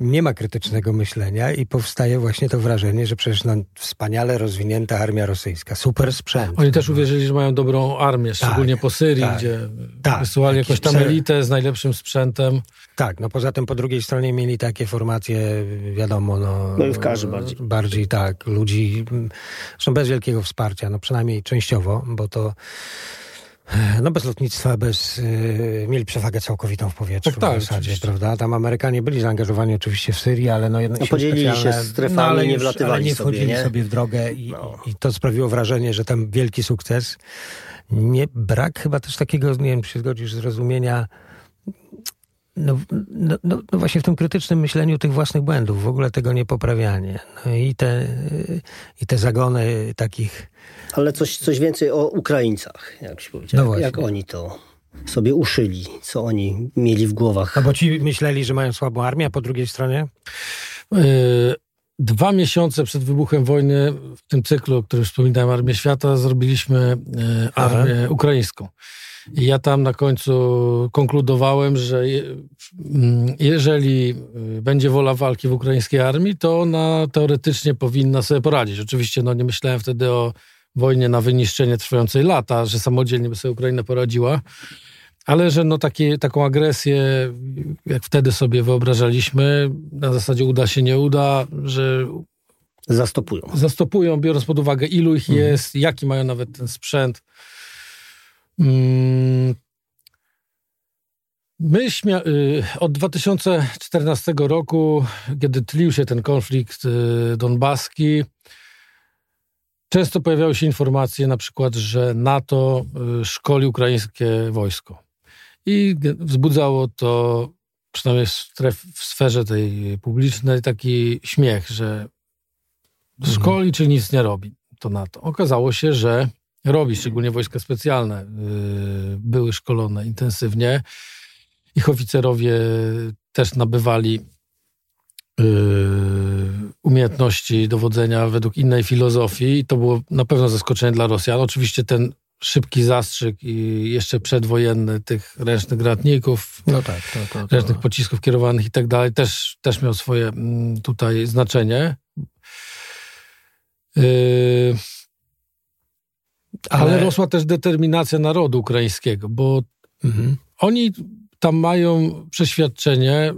nie ma krytycznego myślenia i powstaje właśnie to wrażenie, że przecież no, wspaniale rozwinięta armia rosyjska, super sprzęt. Oni też uwierzyli, że mają dobrą armię, szczególnie tak, po Syrii, tak, gdzie tak, wysyłali jakąś tam elitę z najlepszym sprzętem. Tak, no poza tym po drugiej stronie mieli takie formacje, wiadomo, no... No i w każdym bardziej. Bardziej tak, ludzi, są bez wielkiego wsparcia, no przynajmniej częściowo, bo to no bez lotnictwa, bez... Yy, mieli przewagę całkowitą w powietrzu tak, tak, w zasadzie, oczywiście. prawda? Tam Amerykanie byli zaangażowani oczywiście w Syrii, ale no jednak no, podzielili się strefami, no, ale nie wlatywali ale nie wchodzili sobie, nie? sobie w drogę i, no. i, to sprawiło wrażenie, że tam wielki sukces. Nie, brak chyba też takiego, nie wiem, czy się zgodzisz, zrozumienia no, no, no, no, właśnie w tym krytycznym myśleniu tych własnych błędów, w ogóle tego nie poprawianie. No i te, i te zagony takich... Ale coś, coś więcej o Ukraińcach, jak się powiedział. No jak oni to sobie uszyli, co oni mieli w głowach. No bo ci myśleli, że mają słabą armię, a po drugiej stronie? Yy, dwa miesiące przed wybuchem wojny, w tym cyklu, o którym wspominałem, Armię Świata, zrobiliśmy yy, armię Aha. ukraińską. I ja tam na końcu konkludowałem, że mm, jeżeli y, będzie wola walki w ukraińskiej armii, to ona teoretycznie powinna sobie poradzić. Oczywiście no, nie myślałem wtedy o wojnie na wyniszczenie trwającej lata, że samodzielnie by sobie Ukraina poradziła, ale że no takie, taką agresję, jak wtedy sobie wyobrażaliśmy, na zasadzie uda się, nie uda, że Zastopują. Zastopują, biorąc pod uwagę, ilu ich mhm. jest, jaki mają nawet ten sprzęt. Mm, my y, od 2014 roku, kiedy tlił się ten konflikt y, donbaski, często pojawiały się informacje na przykład, że NATO y, szkoli ukraińskie wojsko. I wzbudzało to, przynajmniej w, stref, w sferze tej publicznej, taki śmiech, że mhm. szkoli czy nic nie robi to NATO. Okazało się, że robi, szczególnie wojska specjalne były szkolone intensywnie ich oficerowie też nabywali yy, umiejętności dowodzenia według innej filozofii i to było na pewno zaskoczenie dla Rosjan. Oczywiście ten szybki zastrzyk i jeszcze przedwojenny tych ręcznych granatników, no tak, to, to, to. ręcznych pocisków kierowanych i tak dalej, też, też miał swoje mm, tutaj znaczenie. Yy, ale... ale... rosła też determinacja narodu ukraińskiego, bo mhm. oni tam mają przeświadczenie,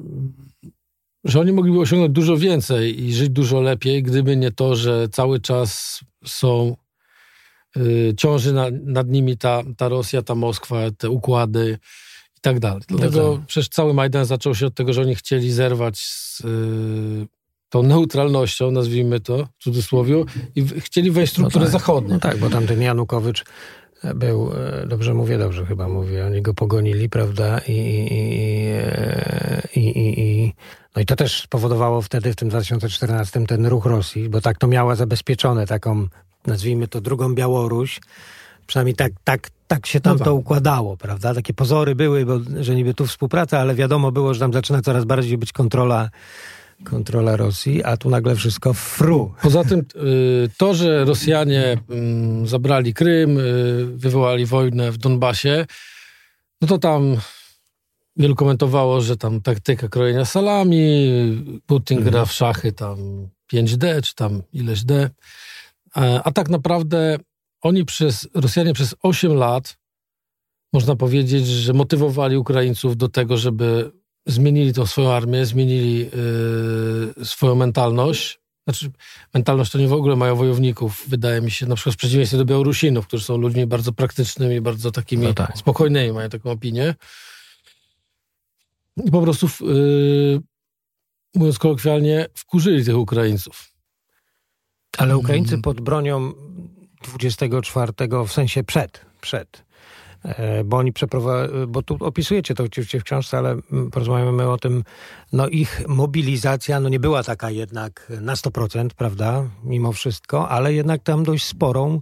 że oni mogliby osiągnąć dużo więcej i żyć dużo lepiej, gdyby nie to, że cały czas są, y, ciąży na, nad nimi ta, ta Rosja, ta Moskwa, te układy i tak dalej. Dlatego no tak. przecież cały Majdan zaczął się od tego, że oni chcieli zerwać z y, tą neutralnością, nazwijmy to w cudzysłowie, i chcieli wejść w struktury no tak. zachodnie. No tak, bo tamten Janukowycz był, e, dobrze mówię, dobrze chyba mówię, oni go pogonili, prawda, i, i, i, i, no i to też spowodowało wtedy w tym 2014 ten ruch Rosji, bo tak to miała zabezpieczone taką, nazwijmy to drugą Białoruś, przynajmniej tak, tak, tak się tam no tak. to układało, prawda, takie pozory były, bo, że niby tu współpraca, ale wiadomo było, że tam zaczyna coraz bardziej być kontrola kontrola Rosji, a tu nagle wszystko fru. Poza tym y, to, że Rosjanie mm, zabrali Krym, y, wywołali wojnę w Donbasie, no to tam wielu komentowało, że tam taktyka krojenia salami, Putin mhm. gra w szachy tam 5D, czy tam ileś D. A, a tak naprawdę oni przez, Rosjanie przez 8 lat, można powiedzieć, że motywowali Ukraińców do tego, żeby zmienili tą swoją armię, zmienili yy, swoją mentalność. Znaczy, mentalność to nie w ogóle mają wojowników, wydaje mi się, na przykład w przeciwieństwie do Białorusinów, którzy są ludźmi bardzo praktycznymi, bardzo takimi no tak. spokojnymi, mają taką opinię. I po prostu, yy, mówiąc kolokwialnie, wkurzyli tych Ukraińców. Ale Ukraińcy pod bronią 24, w sensie przed, przed bo oni przeprowadzili, bo tu opisujecie to oczywiście w książce, ale porozmawiamy o tym, no ich mobilizacja no nie była taka jednak na 100%, prawda, mimo wszystko, ale jednak tam dość sporą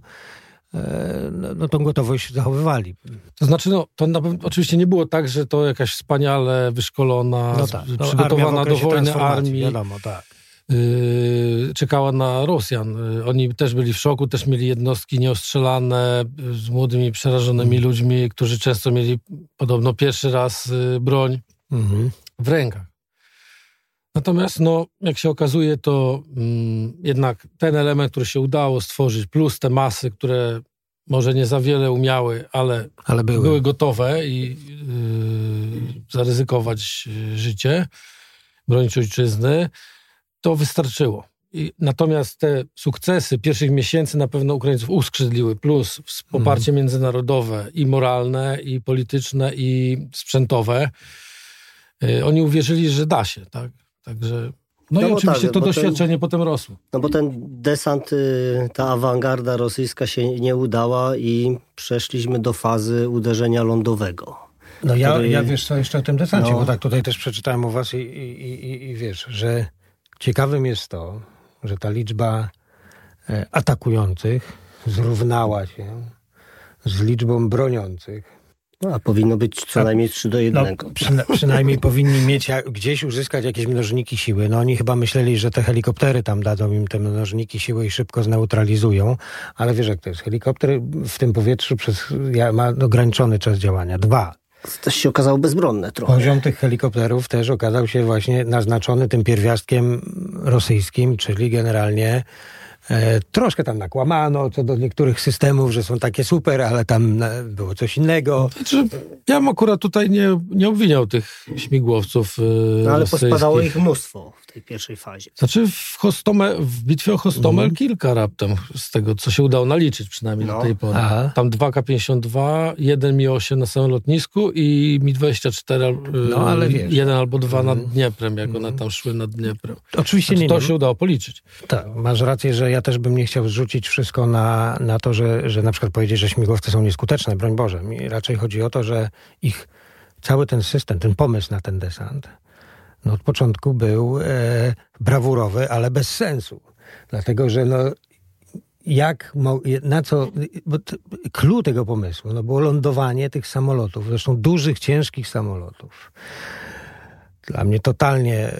e, no, no tą gotowość zachowywali. To znaczy, no, to na pewno, oczywiście nie było tak, że to jakaś wspaniale wyszkolona, no tak, no, przygotowana do wojny armii. Wiadomo, tak. Yy, czekała na Rosjan. Yy, oni też byli w szoku, też mieli jednostki nieostrzelane yy, z młodymi, przerażonymi mm. ludźmi, którzy często mieli podobno pierwszy raz broń mm. w rękach. Natomiast, no, jak się okazuje, to mm, jednak ten element, który się udało stworzyć, plus te masy, które może nie za wiele umiały, ale, ale były. były. gotowe i yy, zaryzykować życie, bronić ojczyzny, to wystarczyło. I natomiast te sukcesy pierwszych miesięcy na pewno Ukraińców uskrzydliły, plus poparcie mm. międzynarodowe i moralne, i polityczne, i sprzętowe. Yy, oni uwierzyli, że da się, tak? Także no, no i oczywiście tak, to doświadczenie ten, potem rosło. No bo ten desant, y, ta awangarda rosyjska się nie udała i przeszliśmy do fazy uderzenia lądowego. No ja, który... ja wiesz co, jeszcze o tym desancie, no. bo tak tutaj też przeczytałem u was i, i, i, i wiesz, że Ciekawym jest to, że ta liczba e, atakujących zrównała się z liczbą broniących. No, a powinno być co najmniej 3 do 1. No, przyna przynajmniej powinni mieć gdzieś uzyskać jakieś mnożniki siły. No oni chyba myśleli, że te helikoptery tam dadzą im te mnożniki siły i szybko zneutralizują, ale wiesz jak to jest. Helikopter w tym powietrzu przez, ma ograniczony czas działania. Dwa też się okazało bezbronne trochę. Poziom tych helikopterów też okazał się właśnie naznaczony tym pierwiastkiem rosyjskim, czyli generalnie troszkę tam nakłamano co do niektórych systemów, że są takie super, ale tam e, było coś innego. Znaczy, ja bym akurat tutaj nie, nie obwiniał tych śmigłowców e, No ale pospadało ich mnóstwo w tej pierwszej fazie. Znaczy w, Hostome, w bitwie o Hostomel kilka raptem, z tego co się udało naliczyć przynajmniej No. do tej pory. Aha. Tam 2K-52, jeden Mi-8 na samym lotnisku i Mi-24, y, No, ale wiesz. Mhm. jeden albo dwa nad Dnieprem, jak one tam szły nad Dnieprem. Oczywiście Znaczy, nie, to nie. się udało policzyć. Tak, masz rację, że ja też bym nie chciał zrzucić wszystko na, na to, że, że na przykład powiedzieć, że śmigłowce są nieskuteczne, broń Boże. Mi raczej chodzi o to, że ich cały ten system, ten pomysł na ten desant, no od początku był e, brawurowy, ale bez sensu. Dlatego, że no, jak, na co, bo tego pomysłu, no było lądowanie tych samolotów, zresztą dużych, ciężkich samolotów. Dla mnie totalnie,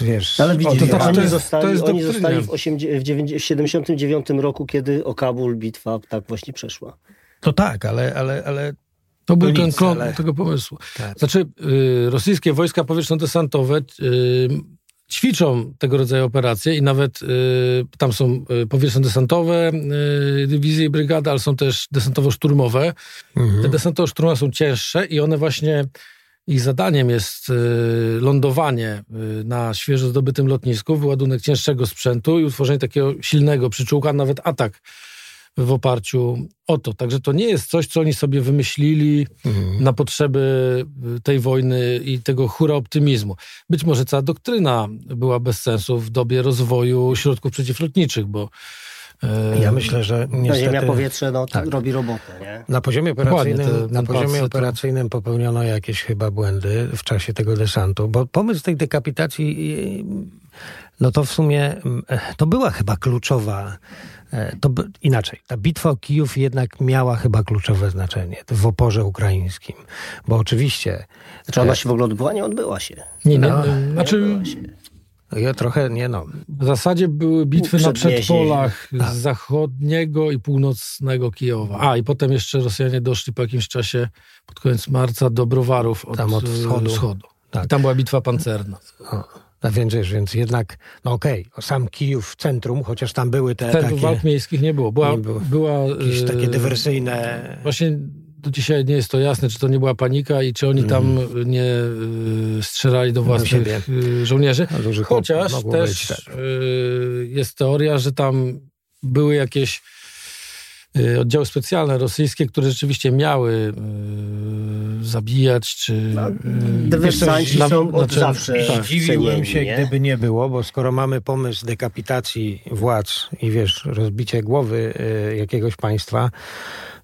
wiesz... Ale widzisz, to znaczy, oni, to jest- zostali, to jest oni zostali w, 80, w 90 w 79 roku, kiedy o Kabul bitwa tak właśnie przeszła. To tak, ale, ale, ale To był ten klon ale- tego pomysłu. Tak. Znaczy, y, rosyjskie wojska powietrzno-desantowe y, ćwiczą tego rodzaju operacje i nawet y, tam są y, powietrzno-desantowe y, dywizje i brygady, ale są też desantowo-szturmowe. Te desantowo-szturmowe są cięższe i one właśnie, ich zadaniem jest y, lądowanie y, na świeżo zdobytym lotnisku, wyładunek cięższego sprzętu i utworzenie takiego silnego przyczółka, nawet atak w oparciu o to. Także to nie jest coś, co oni sobie wymyślili na potrzeby y, tej wojny i tego hura optymizmu. Być może cała doktryna była bez sensu w dobie rozwoju środków przeciwlotniczych, bo Ja myślę, że Na niestety ziemia powietrze no, tak. robi robotę, nie? na poziomie operacyjnym, Dokładnie, na poziomie to- operacyjnym popełniono jakieś chyba błędy w czasie tego desantu, bo pomysł tej dekapitacji, no to w sumie mm, to była chyba kluczowa. e, To by, inaczej, ta bitwa o Kijów jednak miała chyba kluczowe znaczenie w oporze ukraińskim, bo oczywiście Czy ona się w ogóle odbyła? Nie odbyła się. nie, nie, no, nie, znaczy Odbyła się. Ja trochę nie no. w zasadzie były bitwy na przedpolach Tak. z zachodniego i północnego Kijowa. A, i potem jeszcze Rosjanie doszli po jakimś czasie, pod koniec marca, do Browarów od, Tam od e, wschodu. wschodu. Tak. I tam była bitwa pancerna. O, a więc, wiesz, więc jednak, no okej, sam Kijów w centrum, chociaż tam były te Ten takie, walk miejskich nie było. Była, Nie było. była jakieś e, takie dywersyjne... Właśnie do dzisiaj nie jest to jasne, czy to nie była panika i czy oni tam nie y, strzelali do własnych y, żołnierzy. No, Chociaż też tak. y, jest teoria, że tam były jakieś y, oddziały specjalne rosyjskie, które rzeczywiście miały y, zabijać, czy... y, Dywersanci na- są od znaczy, zawsze tak. Się, nie? gdyby nie było, bo skoro mamy pomysł dekapitacji władz i wiesz, rozbicie głowy y, jakiegoś państwa,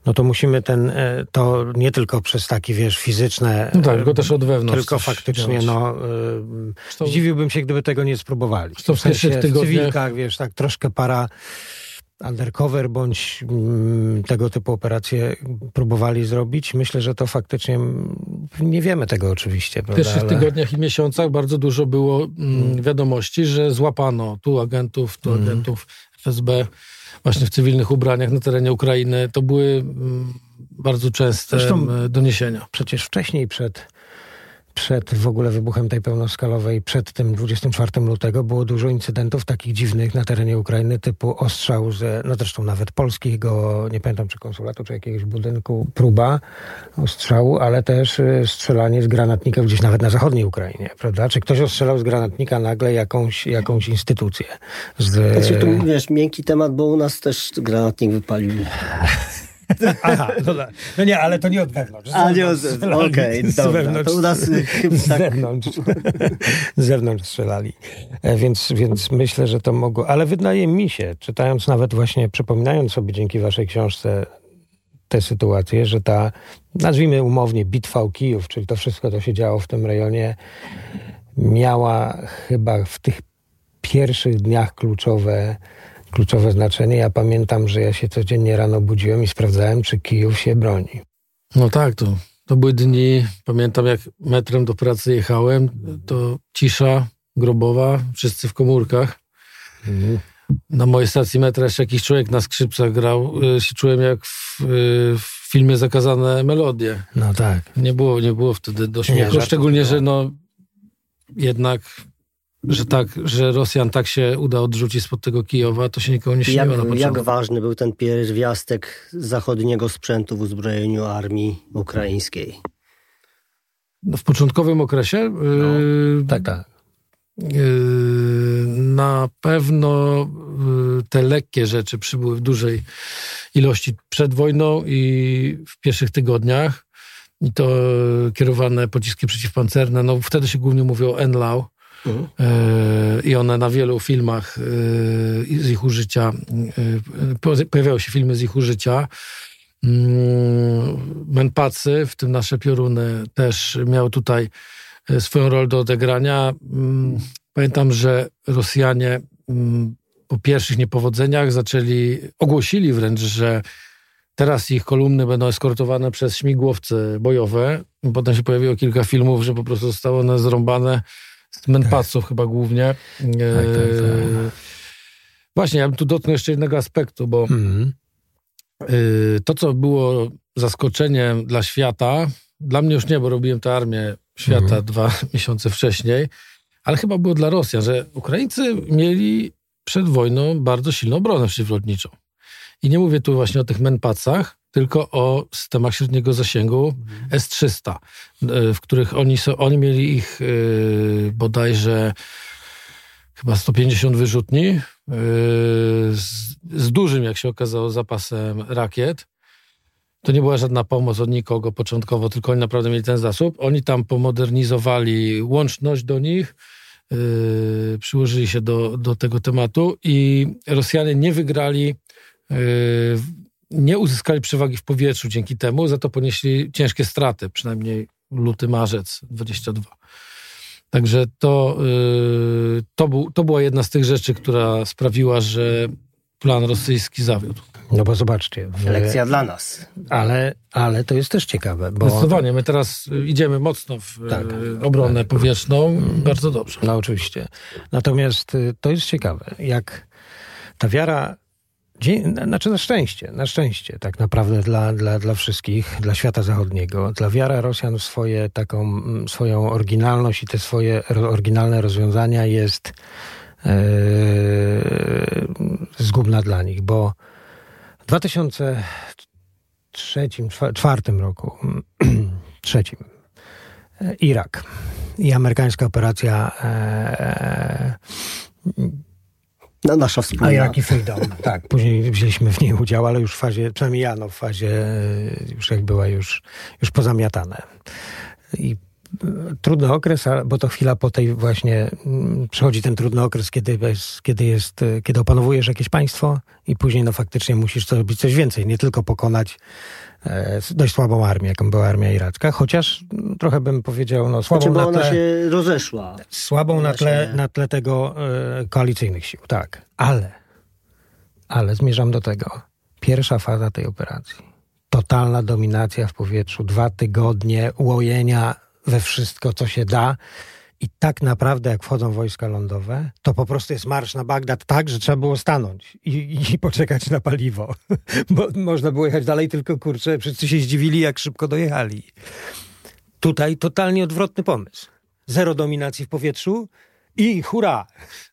no to musimy ten, y, to nie tylko przez takie, wiesz, fizyczne, No tak, y, tylko też od wewnątrz. tylko faktycznie, działać. no, Zresztą- zdziwiłbym się, gdyby tego nie spróbowali. Zresztą w pierwszych w tygodniach- cywilkach, wiesz, tak troszkę para undercover bądź mm, tego typu operacje próbowali zrobić. Myślę, że to faktycznie, mm, nie wiemy tego oczywiście, W pierwszych ale- tygodniach i miesiącach bardzo dużo było mm, wiadomości, że złapano tu agentów, tu Mhm. agentów FSB właśnie w cywilnych ubraniach na terenie Ukrainy. To były mm, bardzo częste Zresztą- mm, doniesienia. przecież wcześniej przed, przed w ogóle wybuchem tej pełnoskalowej, przed tym 24 lutego było dużo incydentów takich dziwnych na terenie Ukrainy, typu ostrzał ze, no zresztą nawet polskiego, nie pamiętam czy konsulatu, czy jakiegoś budynku, próba ostrzału, ale też y, strzelanie z granatnika gdzieś nawet na zachodniej Ukrainie, prawda? Czy ktoś ostrzelał z granatnika nagle jakąś, jakąś instytucję? Z, Znaczy, tu, wiesz, miękki temat, bo u nas też granatnik wypalił. Aha, no, da- no nie, ale to nie od wewnątrz. A, nie od strzelali. Okej, Z dobra, wewnątrz- to u nas, chyba z tak. zewnątrz. z zewnątrz strzelali. E, Więc, więc myślę, że to mogło. Ale wydaje mi się, czytając nawet właśnie, przypominając sobie dzięki waszej książce tę sytuację, że ta, nazwijmy umownie, bitwa o Kijów, czyli to wszystko, co się działo w tym rejonie, miała chyba w tych pierwszych dniach kluczowe, kluczowe znaczenie. Ja pamiętam, że ja się codziennie rano budziłem i sprawdzałem, czy Kijów się broni. No tak, to, to były dni, pamiętam jak metrem do pracy jechałem, to cisza grobowa, wszyscy w komórkach. Mhm. Na mojej stacji metra jeszcze jakiś człowiek na skrzypcach grał. Y, się czułem jak w, y, w filmie Zakazane Melodie. No tak. Nie było, nie było wtedy do śmiechu. żartów Szczególnie, nie że no jednak że tak, że Rosjan tak się uda odrzucić spod tego Kijowa, to się nikomu nie śniło Jak, na początku. jak ważny był ten pierwiastek zachodniego sprzętu w uzbrojeniu armii ukraińskiej? No, w początkowym okresie yy, Tak, tak. yy, na pewno yy, te lekkie rzeczy przybyły w dużej ilości przed wojną i w pierwszych tygodniach. I to kierowane pociski przeciwpancerne. No, wtedy się głównie mówiło o Enlau. Mhm. Yy, I one na wielu filmach yy, z ich użycia, po- pojawiały się filmy z ich użycia. Mm, Menpacy, w tym nasze pioruny, też miały tutaj e, swoją rolę do odegrania. Mm, Pamiętam, że Rosjanie mm, po pierwszych niepowodzeniach zaczęli, ogłosili wręcz, że teraz ich kolumny będą eskortowane przez śmigłowce bojowe. Potem się pojawiło kilka filmów, że po prostu zostało one zrąbane Menpaców chyba głównie. tak, tak. E, Właśnie, ja bym tu dotknął jeszcze jednego aspektu, bo. Y, to, co było zaskoczeniem dla świata, dla mnie już nie, bo robiłem tę armię świata Mhm. dwa miesiące wcześniej, ale chyba było dla Rosjan, że Ukraińcy mieli przed wojną bardzo silną obronę przeciwlotniczą. I nie mówię tu właśnie o tych menpacach, tylko o systemach średniego zasięgu S-300, y, w których oni, oni mieli ich y, bodajże chyba 150 wyrzutni y, z, z dużym, jak się okazało, zapasem rakiet. To nie była żadna pomoc od nikogo początkowo, tylko oni naprawdę mieli ten zasób. Oni tam pomodernizowali łączność do nich, yy, przyłożyli się do, do tego tematu i Rosjanie nie wygrali, yy, nie uzyskali przewagi w powietrzu dzięki temu, za to ponieśli ciężkie straty, przynajmniej luty, marzec 22. Także to, yy, to, był, to była jedna z tych rzeczy, która sprawiła, że plan rosyjski zawiódł. No bo zobaczcie. W, Lekcja dla nas. ale, ale to jest też ciekawe, bo... Zdecydowanie, my teraz y, idziemy mocno w Tak. tak, obronę powietrzną, bardzo dobrze. No oczywiście. Natomiast y, to jest ciekawe, jak ta wiara, dzie- na- znaczy na szczęście, na szczęście tak naprawdę dla, dla, dla wszystkich, dla świata zachodniego, dla wiara Rosjan w swoje, taką, mm, swoją oryginalność i te swoje oryginalne rozwiązania jest e, zgubna dla nich, bo w 2003, czwa- czwartym roku, trzecim, e, Irak i amerykańska operacja e, No, nasza wspólna. Iraq i Freedom. Tak, później wzięliśmy w niej udział, ale już w fazie, przynajmniej ja, no, w fazie e, już jak była już, już pozamiatane. I e, trudny okres, bo to chwila po tej właśnie mm, przychodzi ten trudny okres, kiedy jest, kiedy jest, e, kiedy opanowujesz jakieś państwo i później no faktycznie musisz zrobić coś więcej, nie tylko pokonać dość słabą armię, jaką była armia iracka, chociaż mm, trochę bym powiedział, no słabą Znaczy, na ona tle się rozeszła. słabą na tle, na tle tego e, koalicyjnych sił, tak. Ale, ale zmierzam do tego. Pierwsza faza tej operacji. Totalna dominacja w powietrzu, dwa tygodnie łojenia we wszystko, co się da. I tak naprawdę, jak wchodzą wojska lądowe, to po prostu jest marsz na Bagdad tak, że trzeba było stanąć i, i poczekać na paliwo. Bo można było jechać dalej, tylko kurczę, wszyscy się zdziwili, jak szybko dojechali. Tutaj totalnie odwrotny pomysł. Zero dominacji w powietrzu i hurra!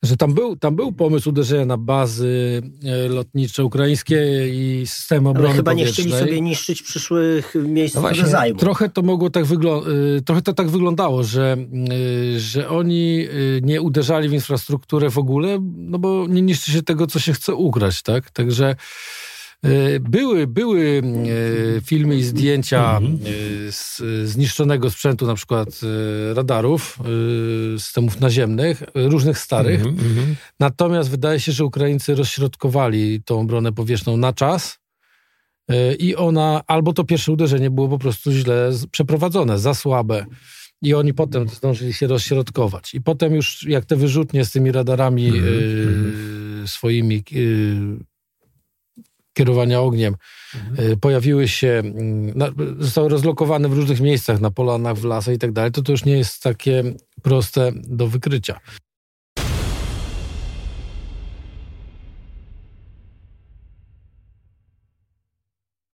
Że tam był, tam był pomysł uderzenia na bazy e, lotnicze ukraińskie i systemy obrony Ale chyba nie chcieli sobie niszczyć przyszłych miejsc, No które właśnie, zajmą. Trochę to mogło tak wyglądać, trochę to tak wyglądało, że, y, że oni nie uderzali w infrastrukturę w ogóle, no bo nie niszczy się tego, co się chce ugrać, tak? Także były, były y, filmy i zdjęcia y, z zniszczonego sprzętu, na przykład y, radarów, y, systemów naziemnych, y, różnych starych. Mhm, Natomiast wydaje się, że Ukraińcy rozśrodkowali tą obronę powietrzną na czas i ona, albo to pierwsze uderzenie było po prostu źle przeprowadzone, za słabe. I oni potem zdążyli się rozśrodkować. I potem już jak te wyrzutnie z tymi radarami yy, swoimi yy, kierowania ogniem. Yy, pojawiły się, na, zostały rozlokowane w różnych miejscach, na polanach, w lasach i tak dalej, to to już nie jest takie proste do wykrycia.